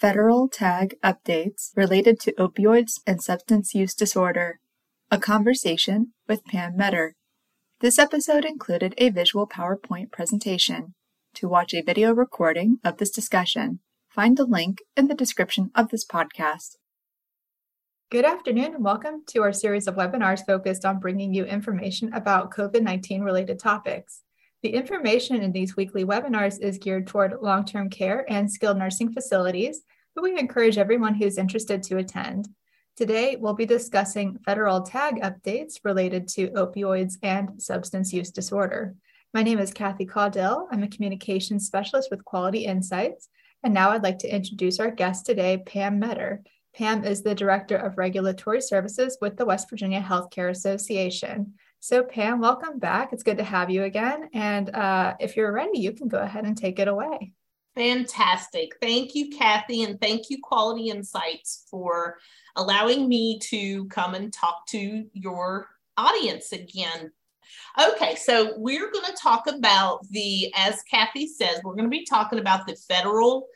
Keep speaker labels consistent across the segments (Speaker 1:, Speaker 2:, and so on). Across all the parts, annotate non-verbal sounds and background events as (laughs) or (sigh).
Speaker 1: Federal tag updates related to opioids and substance use disorder. A conversation with Pam Meador. This episode included a visual PowerPoint presentation. To watch a video recording of this discussion, find the link in the description of this podcast.
Speaker 2: Good afternoon and welcome to our series of webinars focused on bringing you information about COVID 19 related topics. The information in these weekly webinars is geared toward long term care and skilled nursing facilities, but we encourage everyone who's interested to attend. Today, we'll be discussing federal tag updates related to opioids and substance use disorder. My name is Kathy Caudill. I'm a communications specialist with Quality Insights. And now I'd like to introduce our guest today, Pam Meador. Pam is the Director of Regulatory Services with the West Virginia Healthcare Association. So, Pam, welcome back. It's good to have you again. And uh, if you're ready, you can go ahead and take it away.
Speaker 3: Fantastic. Thank you, Kathy, and thank you, Quality Insights, for allowing me to come and talk to your audience again. Okay, so we're going to talk about the, as Kathy says, we're going to be talking about the federal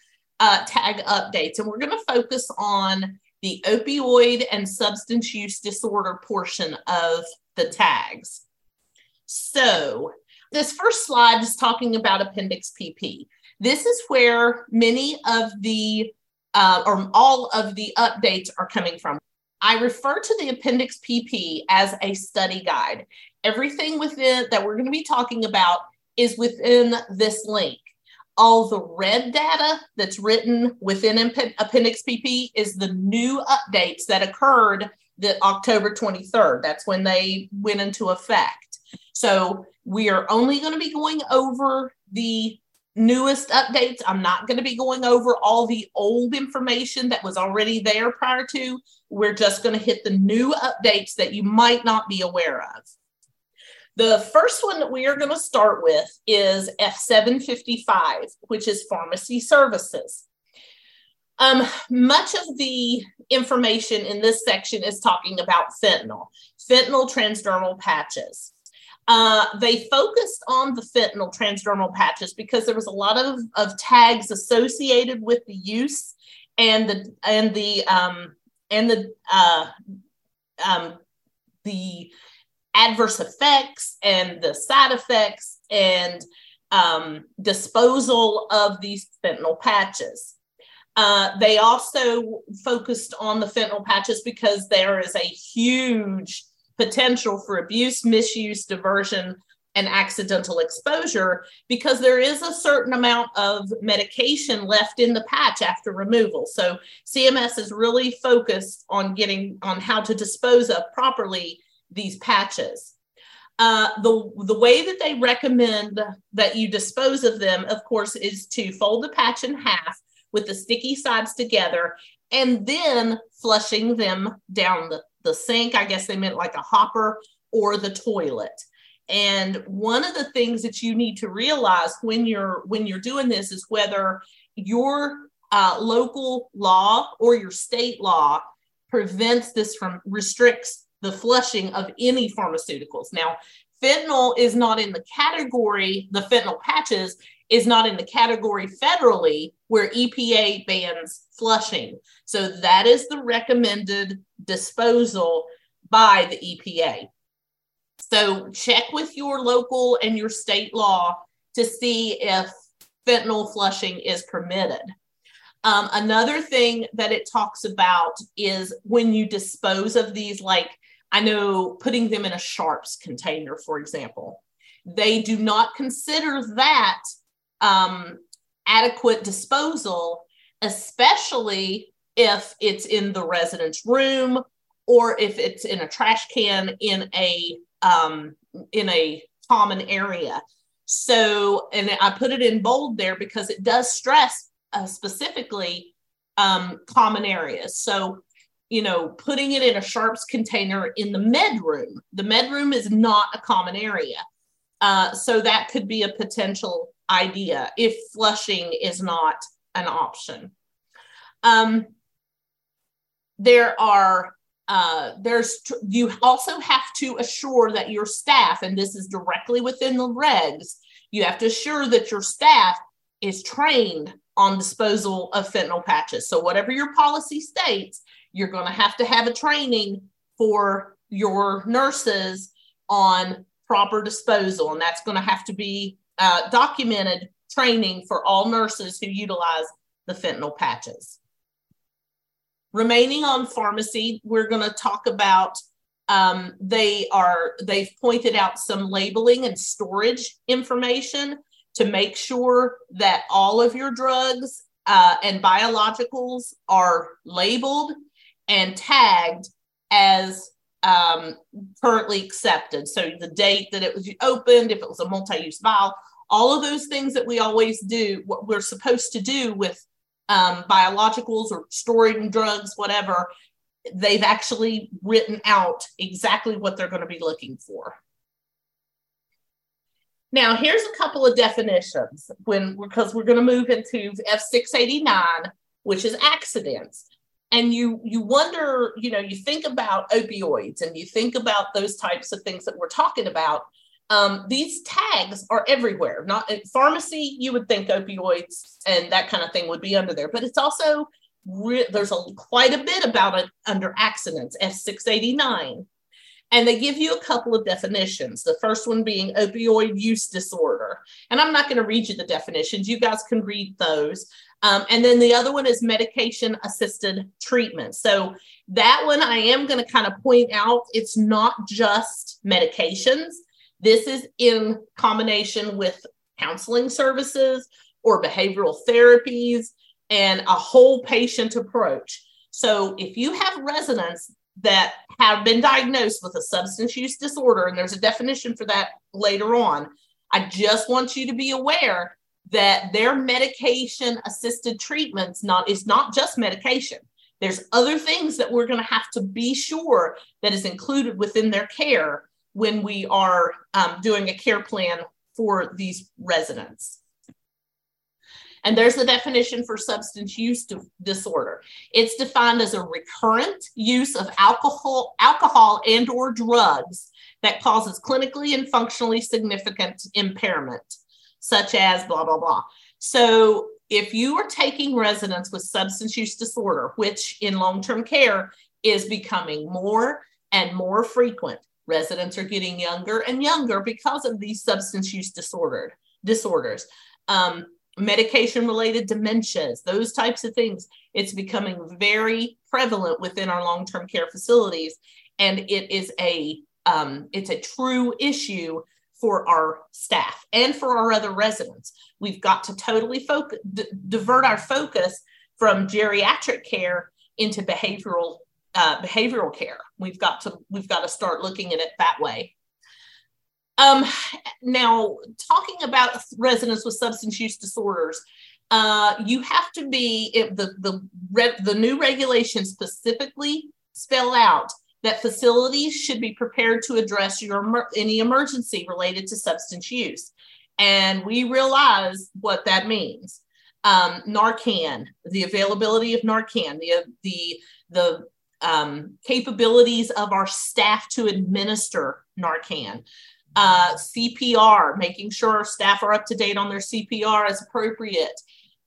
Speaker 3: uh, tag updates, and we're going to focus on the opioid and substance use disorder portion of the tags. So this first slide is talking about Appendix PP. This is where many of the, uh, or all of the updates are coming from. I refer to the Appendix PP as a study guide. Everything within that we're going to be talking about is within this link. All the red data that's written within Appendix PP is the new updates that occurred the October 23rd. That's when they went into effect. So we are only going to be going over the newest updates. I'm not going to be going over all the old information that was already there prior to. We're just going to hit the new updates that you might not be aware of. The first one that we are going to start with is F755, which is pharmacy services. Um, much of the information in this section is talking about fentanyl, fentanyl transdermal patches. Uh, they focused on the fentanyl transdermal patches because there was a lot of, of tags associated with the use and the and the um, and the uh, um, the adverse effects and the side effects and um, disposal of these fentanyl patches. Uh, they also focused on the fentanyl patches because there is a huge potential for abuse, misuse, diversion, and accidental exposure because there is a certain amount of medication left in the patch after removal. So CMS is really focused on getting on how to dispose of properly these patches. Uh, the, the way that they recommend that you dispose of them, of course, is to fold the patch in half with the sticky sides together and then flushing them down the the sink. I guess they meant like a hopper or the toilet. And one of the things that you need to realize when you're when you're doing this is whether your uh, local law or your state law prevents this from restricts the flushing of any pharmaceuticals. Now, fentanyl is not in the category. The fentanyl patches is not in the category federally where EPA bans flushing. So that is the recommended disposal by the EPA. So check with your local and your state law to see if fentanyl flushing is permitted. Um, another thing that it talks about is when you dispose of these, like I know putting them in a sharps container, for example, they do not consider that um, adequate disposal, especially if it's in the resident's room or if it's in a trash can in a um, in a common area. So, and I put it in bold there because it does stress uh, specifically um, common areas. So, you know, putting it in a sharps container in the med room. The med room is not a common area. Uh, so that could be a potential idea if flushing is not an option. Um, there are uh, there's you also have to assure that your staff, and this is directly within the regs, you have to assure that your staff is trained on disposal of fentanyl patches. So, whatever your policy states, you're going to have to have a training for your nurses on proper disposal. And that's going to have to be uh, documented training for all nurses who utilize the fentanyl patches. Remaining on pharmacy, we're going to talk about um, they are they've pointed out some labeling and storage information to make sure that all of your drugs uh, and biologicals are labeled and tagged as um, currently accepted. So the date that it was opened, if it was a multi-use vial, all of those things that we always do, what we're supposed to do with um, biologicals or storing drugs, whatever, they've actually written out exactly what they're going to be looking for. Now, here's a couple of definitions when because we're going to move into F689, which is accidents. And you you wonder, you know, you think about opioids and you think about those types of things that we're talking about. Um, these tags are everywhere. Not in pharmacy, you would think opioids and that kind of thing would be under there, but it's also re- there's a quite a bit about it under accidents. F689 and they give you a couple of definitions. The first one being opioid use disorder. And I'm not going to read you the definitions, you guys can read those. Um, and then the other one is medication assisted treatment. So that one I am going to kind of point out it's not just medications. This is in combination with counseling services or behavioral therapies and a whole patient approach. So if you have residents that have been diagnosed with a substance use disorder, and there's a definition for that later on. I just want you to be aware that their medication assisted treatments not is not just medication. There's other things that we're going to have to be sure that is included within their care when we are um, doing a care plan for these residents. And there's the definition for substance use disorder. It's defined as a recurrent use of alcohol, alcohol and or drugs that causes clinically and functionally significant impairment, such as blah, blah, blah. So if you are taking residents with substance use disorder, which in long-term care is becoming more and more frequent, residents are getting younger and younger because of these substance use disorder disorders. Um, medication related dementias, those types of things. It's becoming very prevalent within our long term care facilities. And it is a um, it's a true issue for our staff and for our other residents. We've got to totally focus, d- divert our focus from geriatric care into behavioral uh, behavioral care. We've got to we've got to start looking at it that way. Um, now, talking about residents with substance use disorders, uh, you have to be the the the new regulations specifically spell out that facilities should be prepared to address your any emergency related to substance use, and we realize what that means. Um, Narcan, the availability of Narcan, the the the um, capabilities of our staff to administer Narcan, uh, CPR, making sure staff are up to date on their CPR as appropriate,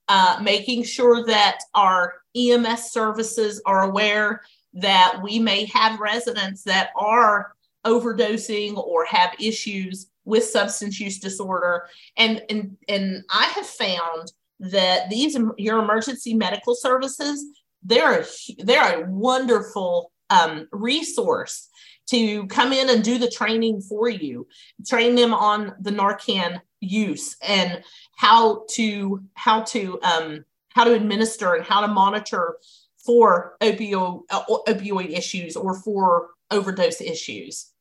Speaker 3: uh, making sure that our EMS services are aware that we may have residents that are overdosing or have issues with substance use disorder. And, and, and I have found that these your emergency medical services they're a, they're a wonderful um, resource to come in and do the training for you, train them on the Narcan use and how to how to um, how to administer and how to monitor for opioid uh, opioid issues or for overdose issues.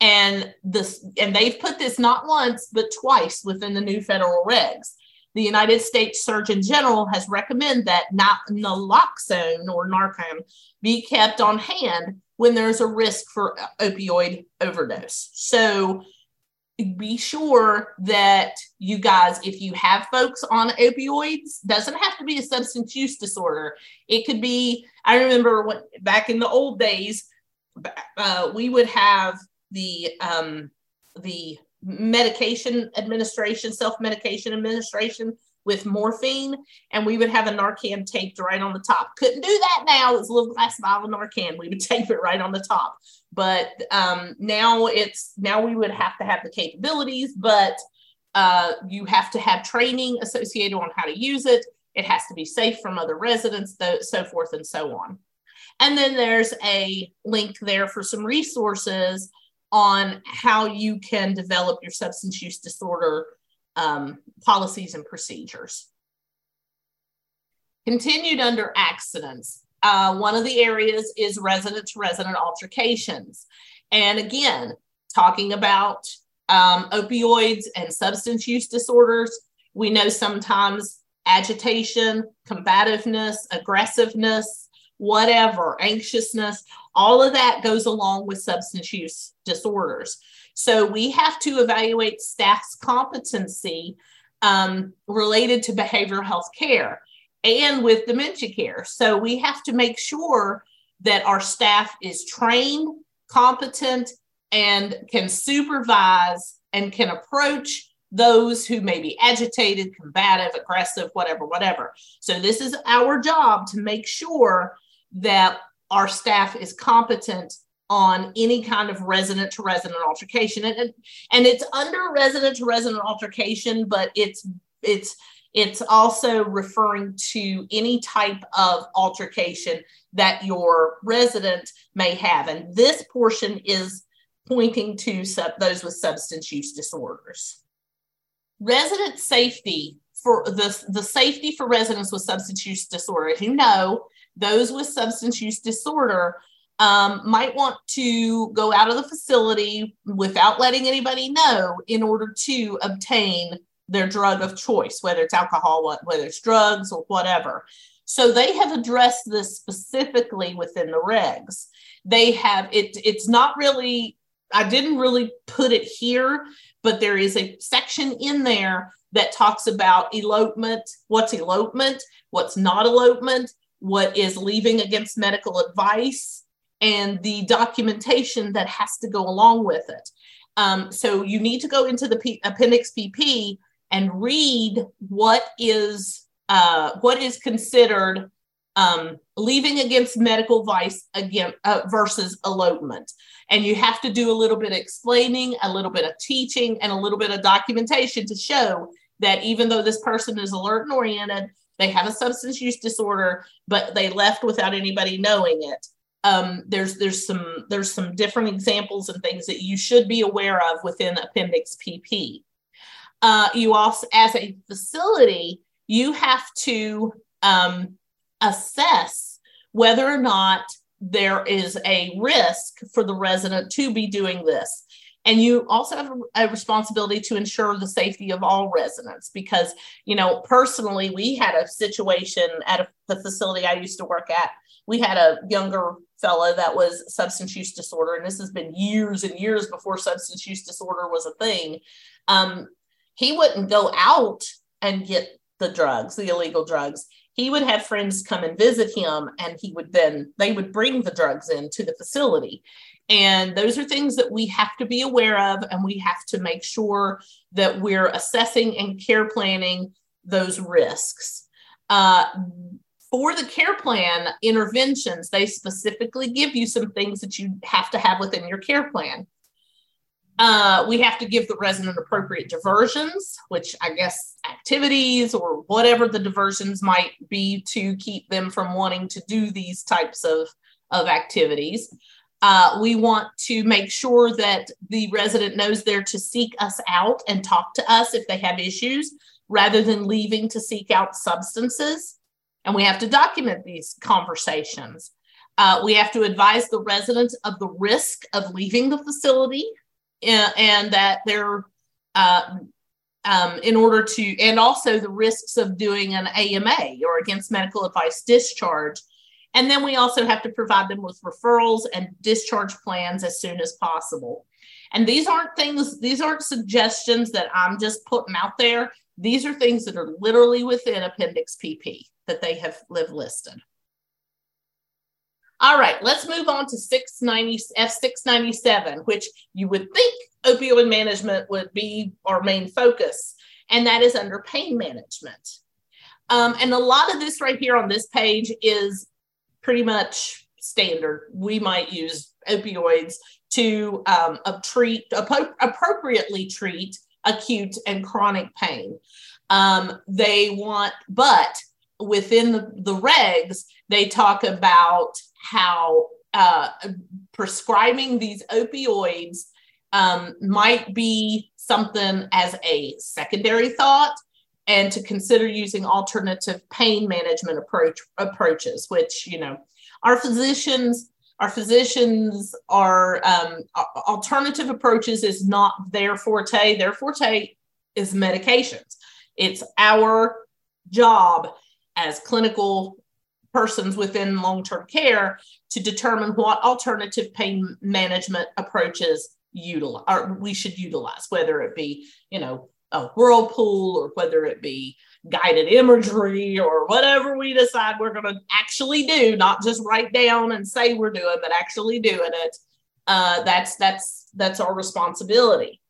Speaker 3: And this and they've put this not once but twice within the new federal regs. The United States Surgeon General has recommended that not naloxone or Narcan be kept on hand when there's a risk for opioid overdose. So be sure that you guys, if you have folks on opioids, doesn't have to be a substance use disorder. It could be, I remember when back in the old days, uh, we would have the um, the medication administration, self medication administration with morphine, and we would have a Narcan taped right on the top. Couldn't do that now. It's a little glass vial of Narcan. We would (laughs) tape it right on the top. But um, now it's now we would have to have the capabilities, but uh, you have to have training associated on how to use it. It has to be safe from other residents, so forth and so on. And then there's a link there for some resources on how you can develop your substance use disorder um, policies and procedures. Continued under accidents. Uh, one of the areas is resident to resident altercations. And again, talking about um, opioids and substance use disorders, we know sometimes agitation, combativeness, aggressiveness, whatever, anxiousness, all of that goes along with substance use disorders. So we have to evaluate staff's competency um, related to behavioral health care and with dementia care. So we have to make sure that our staff is trained, competent, and can supervise and can approach those who may be agitated, combative, aggressive, whatever, whatever. So, this is our job to make sure that our staff is competent on any kind of resident to resident altercation. And, and it's under resident to resident altercation but it's it's it's also referring to any type of altercation that your resident may have. And this portion is pointing to sub, those with substance use disorders. Resident safety for the, the safety for residents with substance use disorder. You know those with substance use disorder um, might want to go out of the facility without letting anybody know in order to obtain their drug of choice, whether it's alcohol, whether it's drugs, or whatever. So they have addressed this specifically within the regs. They have it, it's not really, I didn't really put it here, but there is a section in there that talks about elopement, what's elopement, what's not elopement, what is leaving against medical advice, and the documentation that has to go along with it. Um, so you need to go into the P- Appendix PP and read what is uh, what is considered um, leaving against medical advice again uh, versus elopement. And you have to do a little bit of explaining, a little bit of teaching, and a little bit of documentation to show that even though this person is alert and oriented, they have a substance use disorder, but they left without anybody knowing it. Um, there's there's some there's some different examples and things that you should be aware of within Appendix PP. Uh, you also, as a facility, you have to um, assess whether or not there is a risk for the resident to be doing this. And you also have a, responsibility to ensure the safety of all residents because, you know, personally, we had a situation at a, the facility I used to work at. We had a younger fellow that was substance use disorder, and this has been years and years before substance use disorder was a thing. Um, he wouldn't go out and get the drugs, the illegal drugs. He would have friends come and visit him, and he would then, they would bring the drugs into the facility. And those are things that we have to be aware of, and we have to make sure that we're assessing and care planning those risks. Uh, for the care plan interventions, they specifically give you some things that you have to have within your care plan. Uh, we have to give the resident appropriate diversions, which I guess activities or whatever the diversions might be to keep them from wanting to do these types of, of activities. Uh, we want to make sure that the resident knows they're to seek us out and talk to us if they have issues rather than leaving to seek out substances. And we have to document these conversations. Uh, we have to advise the residents of the risk of leaving the facility and, and that they're uh, um, in order to, and also the risks of doing an AMA or against medical advice discharge and then we also have to provide them with referrals and discharge plans as soon as possible. And these aren't things, these aren't suggestions that I'm just putting out there. These are things that are literally within Appendix PP that they have live listed. All right, let's move on to 690 F697, which you would think opioid management would be our main focus. and that is under pain management. Um, and a lot of this right here on this page is pretty much standard. We might use opioids to um, treat appropriately treat acute and chronic pain. Um, they want, but within the, the regs, they talk about how uh, prescribing these opioids um, might be something as a secondary thought and to consider using alternative pain management approach approaches which you know our physicians our physicians are um, alternative approaches is not their forte. Their forte is medications. It's our job as clinical persons within long-term care to determine what alternative pain management approaches utilize or we should utilize whether it be you know a whirlpool or whether it be guided imagery or whatever we decide we're going to actually do not just write down and say we're doing but actually doing it uh, that's that's that's our responsibility.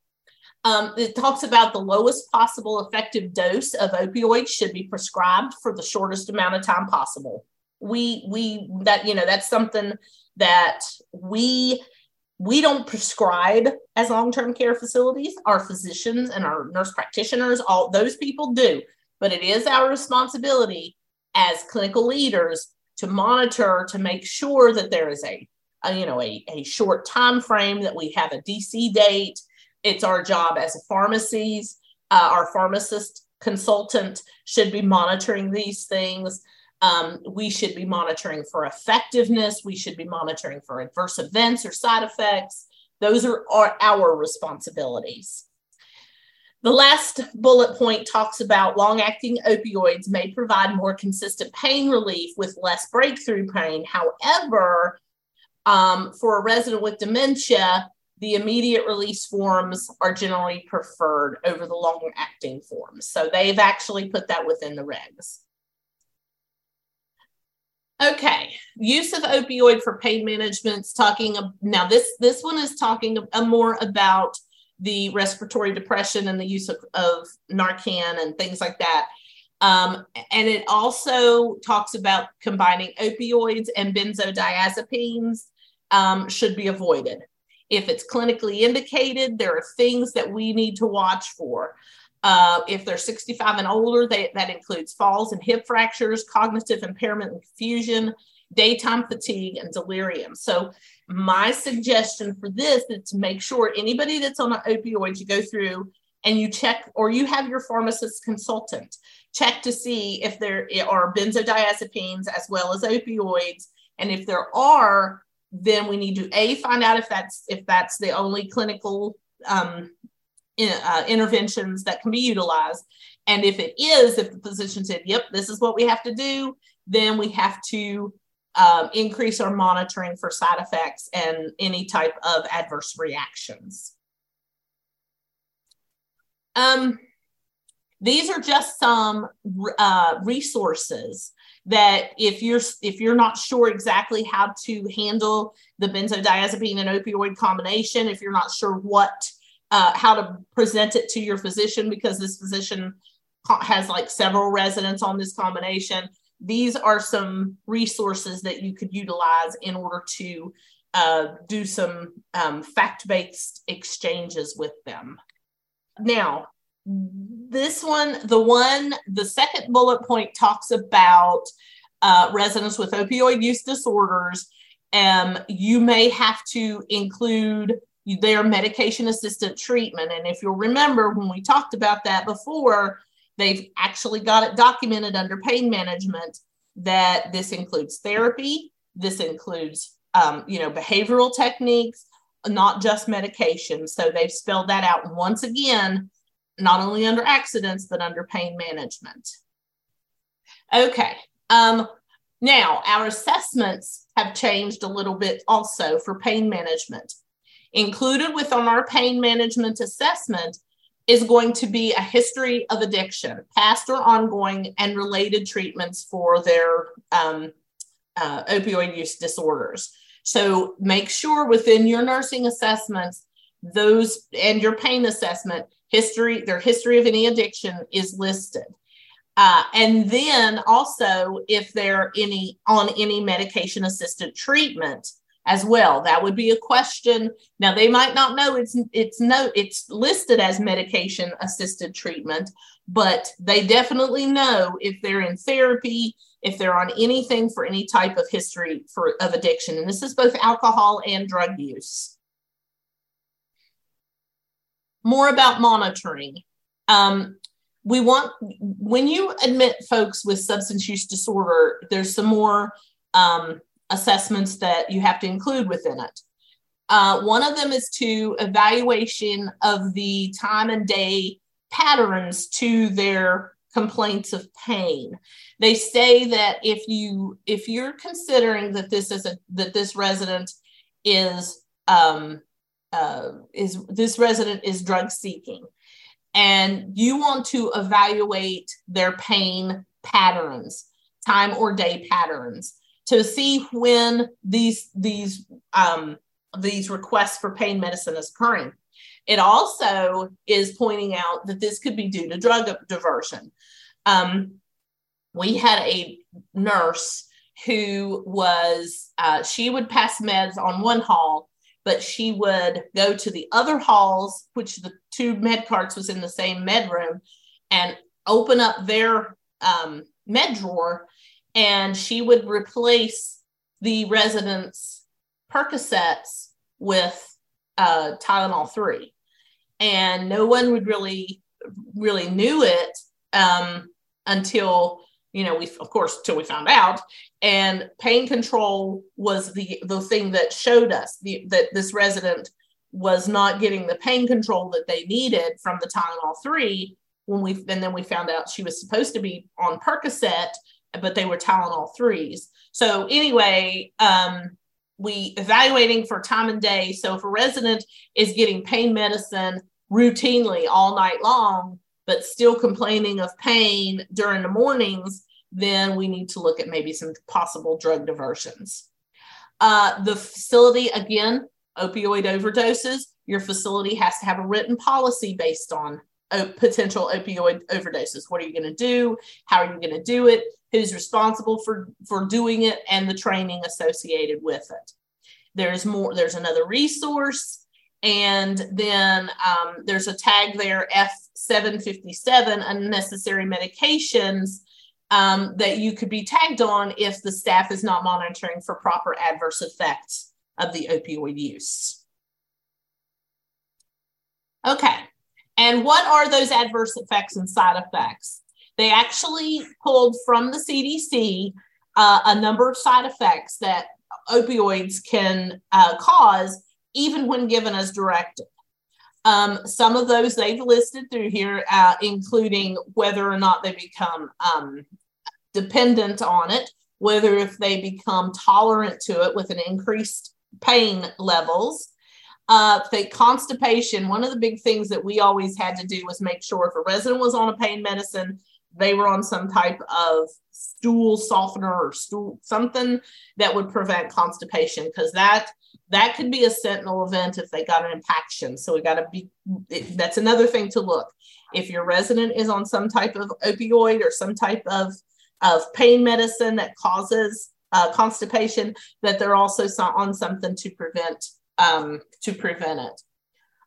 Speaker 3: Um, it talks about the lowest possible effective dose of opioids should be prescribed for the shortest amount of time possible. We we that you know that's something that we we don't prescribe as long-term care facilities. Our physicians and our nurse practitioners all those people do but it is our responsibility as clinical leaders to monitor to make sure that there is a, a you know a, a short time frame that we have a dc date. It's our job as pharmacies uh, our pharmacist consultant should be monitoring these things um, we should be monitoring for effectiveness. We should be monitoring for adverse events or side effects. Those are, are our responsibilities. The last bullet point talks about long acting opioids may provide more consistent pain relief with less breakthrough pain. However, um, for a resident with dementia, the immediate release forms are generally preferred over the long acting forms. So they've actually put that within the regs. Okay, use of opioid for pain management is talking now this this one is talking a, more about the respiratory depression and the use of, of Narcan and things like that. Um, and it also talks about combining opioids and benzodiazepines um, should be avoided. If it's clinically indicated, there are things that we need to watch for. Uh, if they're 65 and older, they, that includes falls and hip fractures, cognitive impairment and confusion, daytime fatigue, and delirium. So, my suggestion for this is to make sure anybody that's on an opioid, you go through and you check, or you have your pharmacist consultant check to see if there are benzodiazepines as well as opioids. And if there are, then we need to a find out if that's if that's the only clinical um, uh, interventions that can be utilized. And if it is, if the physician said, yep, this is what we have to do, then we have to um, increase our monitoring for side effects and any type of adverse reactions. Um, these are just some uh, resources that if you're if you're not sure exactly how to handle the benzodiazepine and opioid combination, if you're not sure what uh, how to present it to your physician because this physician has like several residents on this combination. These are some resources that you could utilize in order to uh, do some um, fact based exchanges with them. Now, this one, the one, the second bullet point talks about uh, residents with opioid use disorders. Um, you may have to include their medication assisted treatment. And if you'll remember when we talked about that before, they've actually got it documented under pain management that this includes therapy, this includes um, you know behavioral techniques, not just medication. So they've spelled that out once again, not only under accidents but under pain management. Okay. Um, now, our assessments have changed a little bit also for pain management. Included within our pain management assessment is going to be a history of addiction, past or ongoing, and related treatments for their um, uh, opioid use disorders. So make sure within your nursing assessments, those and your pain assessment history, their history of any addiction is listed. Uh, and then also if they're any on any medication assisted treatment as well. That would be a question. Now they might not know it's it's no it's listed as medication assisted treatment but they definitely know if they're in therapy if they're on anything for any type of history for of addiction. And this is both alcohol and drug use. More about monitoring. Um, we want when you admit folks with substance use disorder there's some more um, assessments that you have to include within it. Uh, one of them is to evaluation of the time and day patterns to their complaints of pain. They say that if you if you're considering that this is a that this resident is um uh, is this resident is drug seeking and you want to evaluate their pain patterns, time or day patterns, to see when these these um, these requests for pain medicine is occurring. It also is pointing out that this could be due to drug diversion. Um, we had a nurse who was uh, she would pass meds on one hall but she would go to the other halls, which the two med carts was in the same med room, and open up their um, med drawer, and she would replace the residents' Percocets with uh, Tylenol three, and no one would really really knew it um, until you know we of course till we found out. And pain control was the the thing that showed us the, that this resident was not getting the pain control that they needed from the Tylenol 3 when we and then we found out she was supposed to be on Percocet but they were Tylenol 3s so anyway um, we evaluating for time and day so if a resident is getting pain medicine routinely all night long but still complaining of pain during the mornings, then we need to look at maybe some possible drug diversions. Uh, the facility, again, opioid overdoses, your facility has to have a written policy based on potential opioid overdoses. What are you going to do? How are you going to do it? Who's responsible for, for doing it and the training associated with it? There's more, there's another resource. And then um, there's a tag there, F757, unnecessary medications, um, that you could be tagged on if the staff is not monitoring for proper adverse effects of the opioid use. Okay, and what are those adverse effects and side effects? They actually pulled from the CDC uh, a number of side effects that opioids can uh, cause even when given as directed. Um, some of those they've listed through here, uh, including whether or not they become um, dependent on it, whether if they become tolerant to it with an increased pain levels. Uh, the constipation, one of the big things that we always had to do was make sure if a resident was on a pain medicine, they were on some type of stool softener or stool something that would prevent constipation because that that could be a sentinel event if they got an impaction. So we got to be that's another thing to look. If your resident is on some type of opioid or some type of of pain medicine that causes uh, constipation that they're also on something to prevent um, to prevent it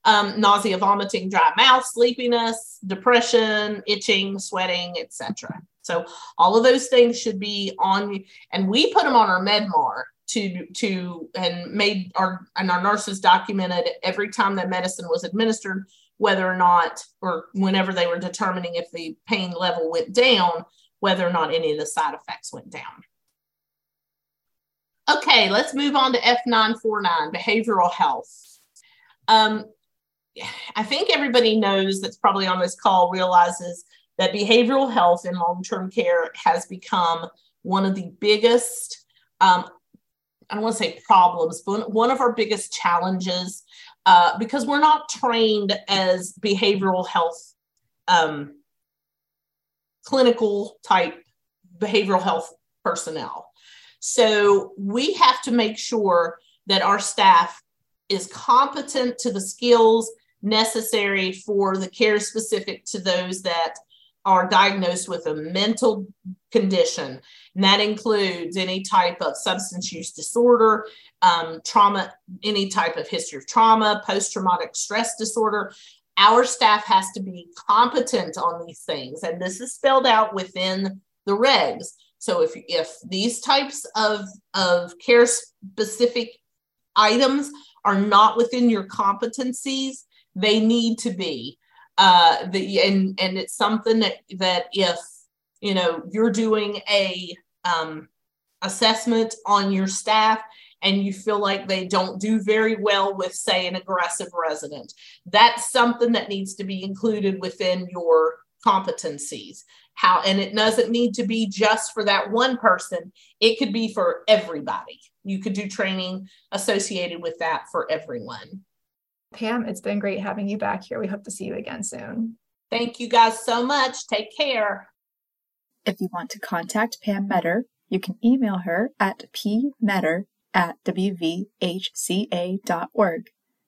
Speaker 3: um, nausea, vomiting, dry mouth, sleepiness, depression, itching, sweating, etc. So all of those things should be on, and we put them on our MedMar to to and made our and our nurses documented every time that medicine was administered, whether or not or whenever they were determining if the pain level went down, whether or not any of the side effects went down. Okay, let's move on to F949, behavioral health. Um, I think everybody knows that's probably on this call realizes that behavioral health in long term care has become one of the biggest, um, I don't want to say problems, but one of our biggest challenges uh, because we're not trained as behavioral health um, clinical type behavioral health personnel. So we have to make sure that our staff is competent to the skills necessary for the care specific to those that are diagnosed with a mental condition. And that includes any type of substance use disorder, um, trauma, any type of history of trauma, post traumatic stress disorder. Our staff has to be competent on these things. And this is spelled out within the regs. So if, if these types of, of care specific items are not within your competencies, they need to be. Uh the and and it's something that that if you know you're doing a um assessment on your staff and you feel like they don't do very well with say an aggressive resident that's something that needs to be included within your competencies. How and it doesn't need to be just for that one person. It could be for everybody. You could do training associated with that for everyone
Speaker 2: Pam, it's been great having you back here. We hope to see you again soon.
Speaker 3: Thank you guys so much. Take care.
Speaker 1: If you want to contact Pam Meador, you can email her at pmeador at wvhca.org.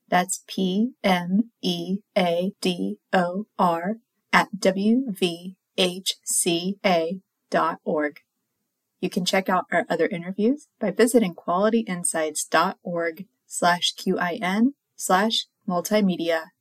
Speaker 1: That's P M E A D O R at wvhca.org. You can check out our other interviews by visiting qualityinsights.org slash QIN slash multimedia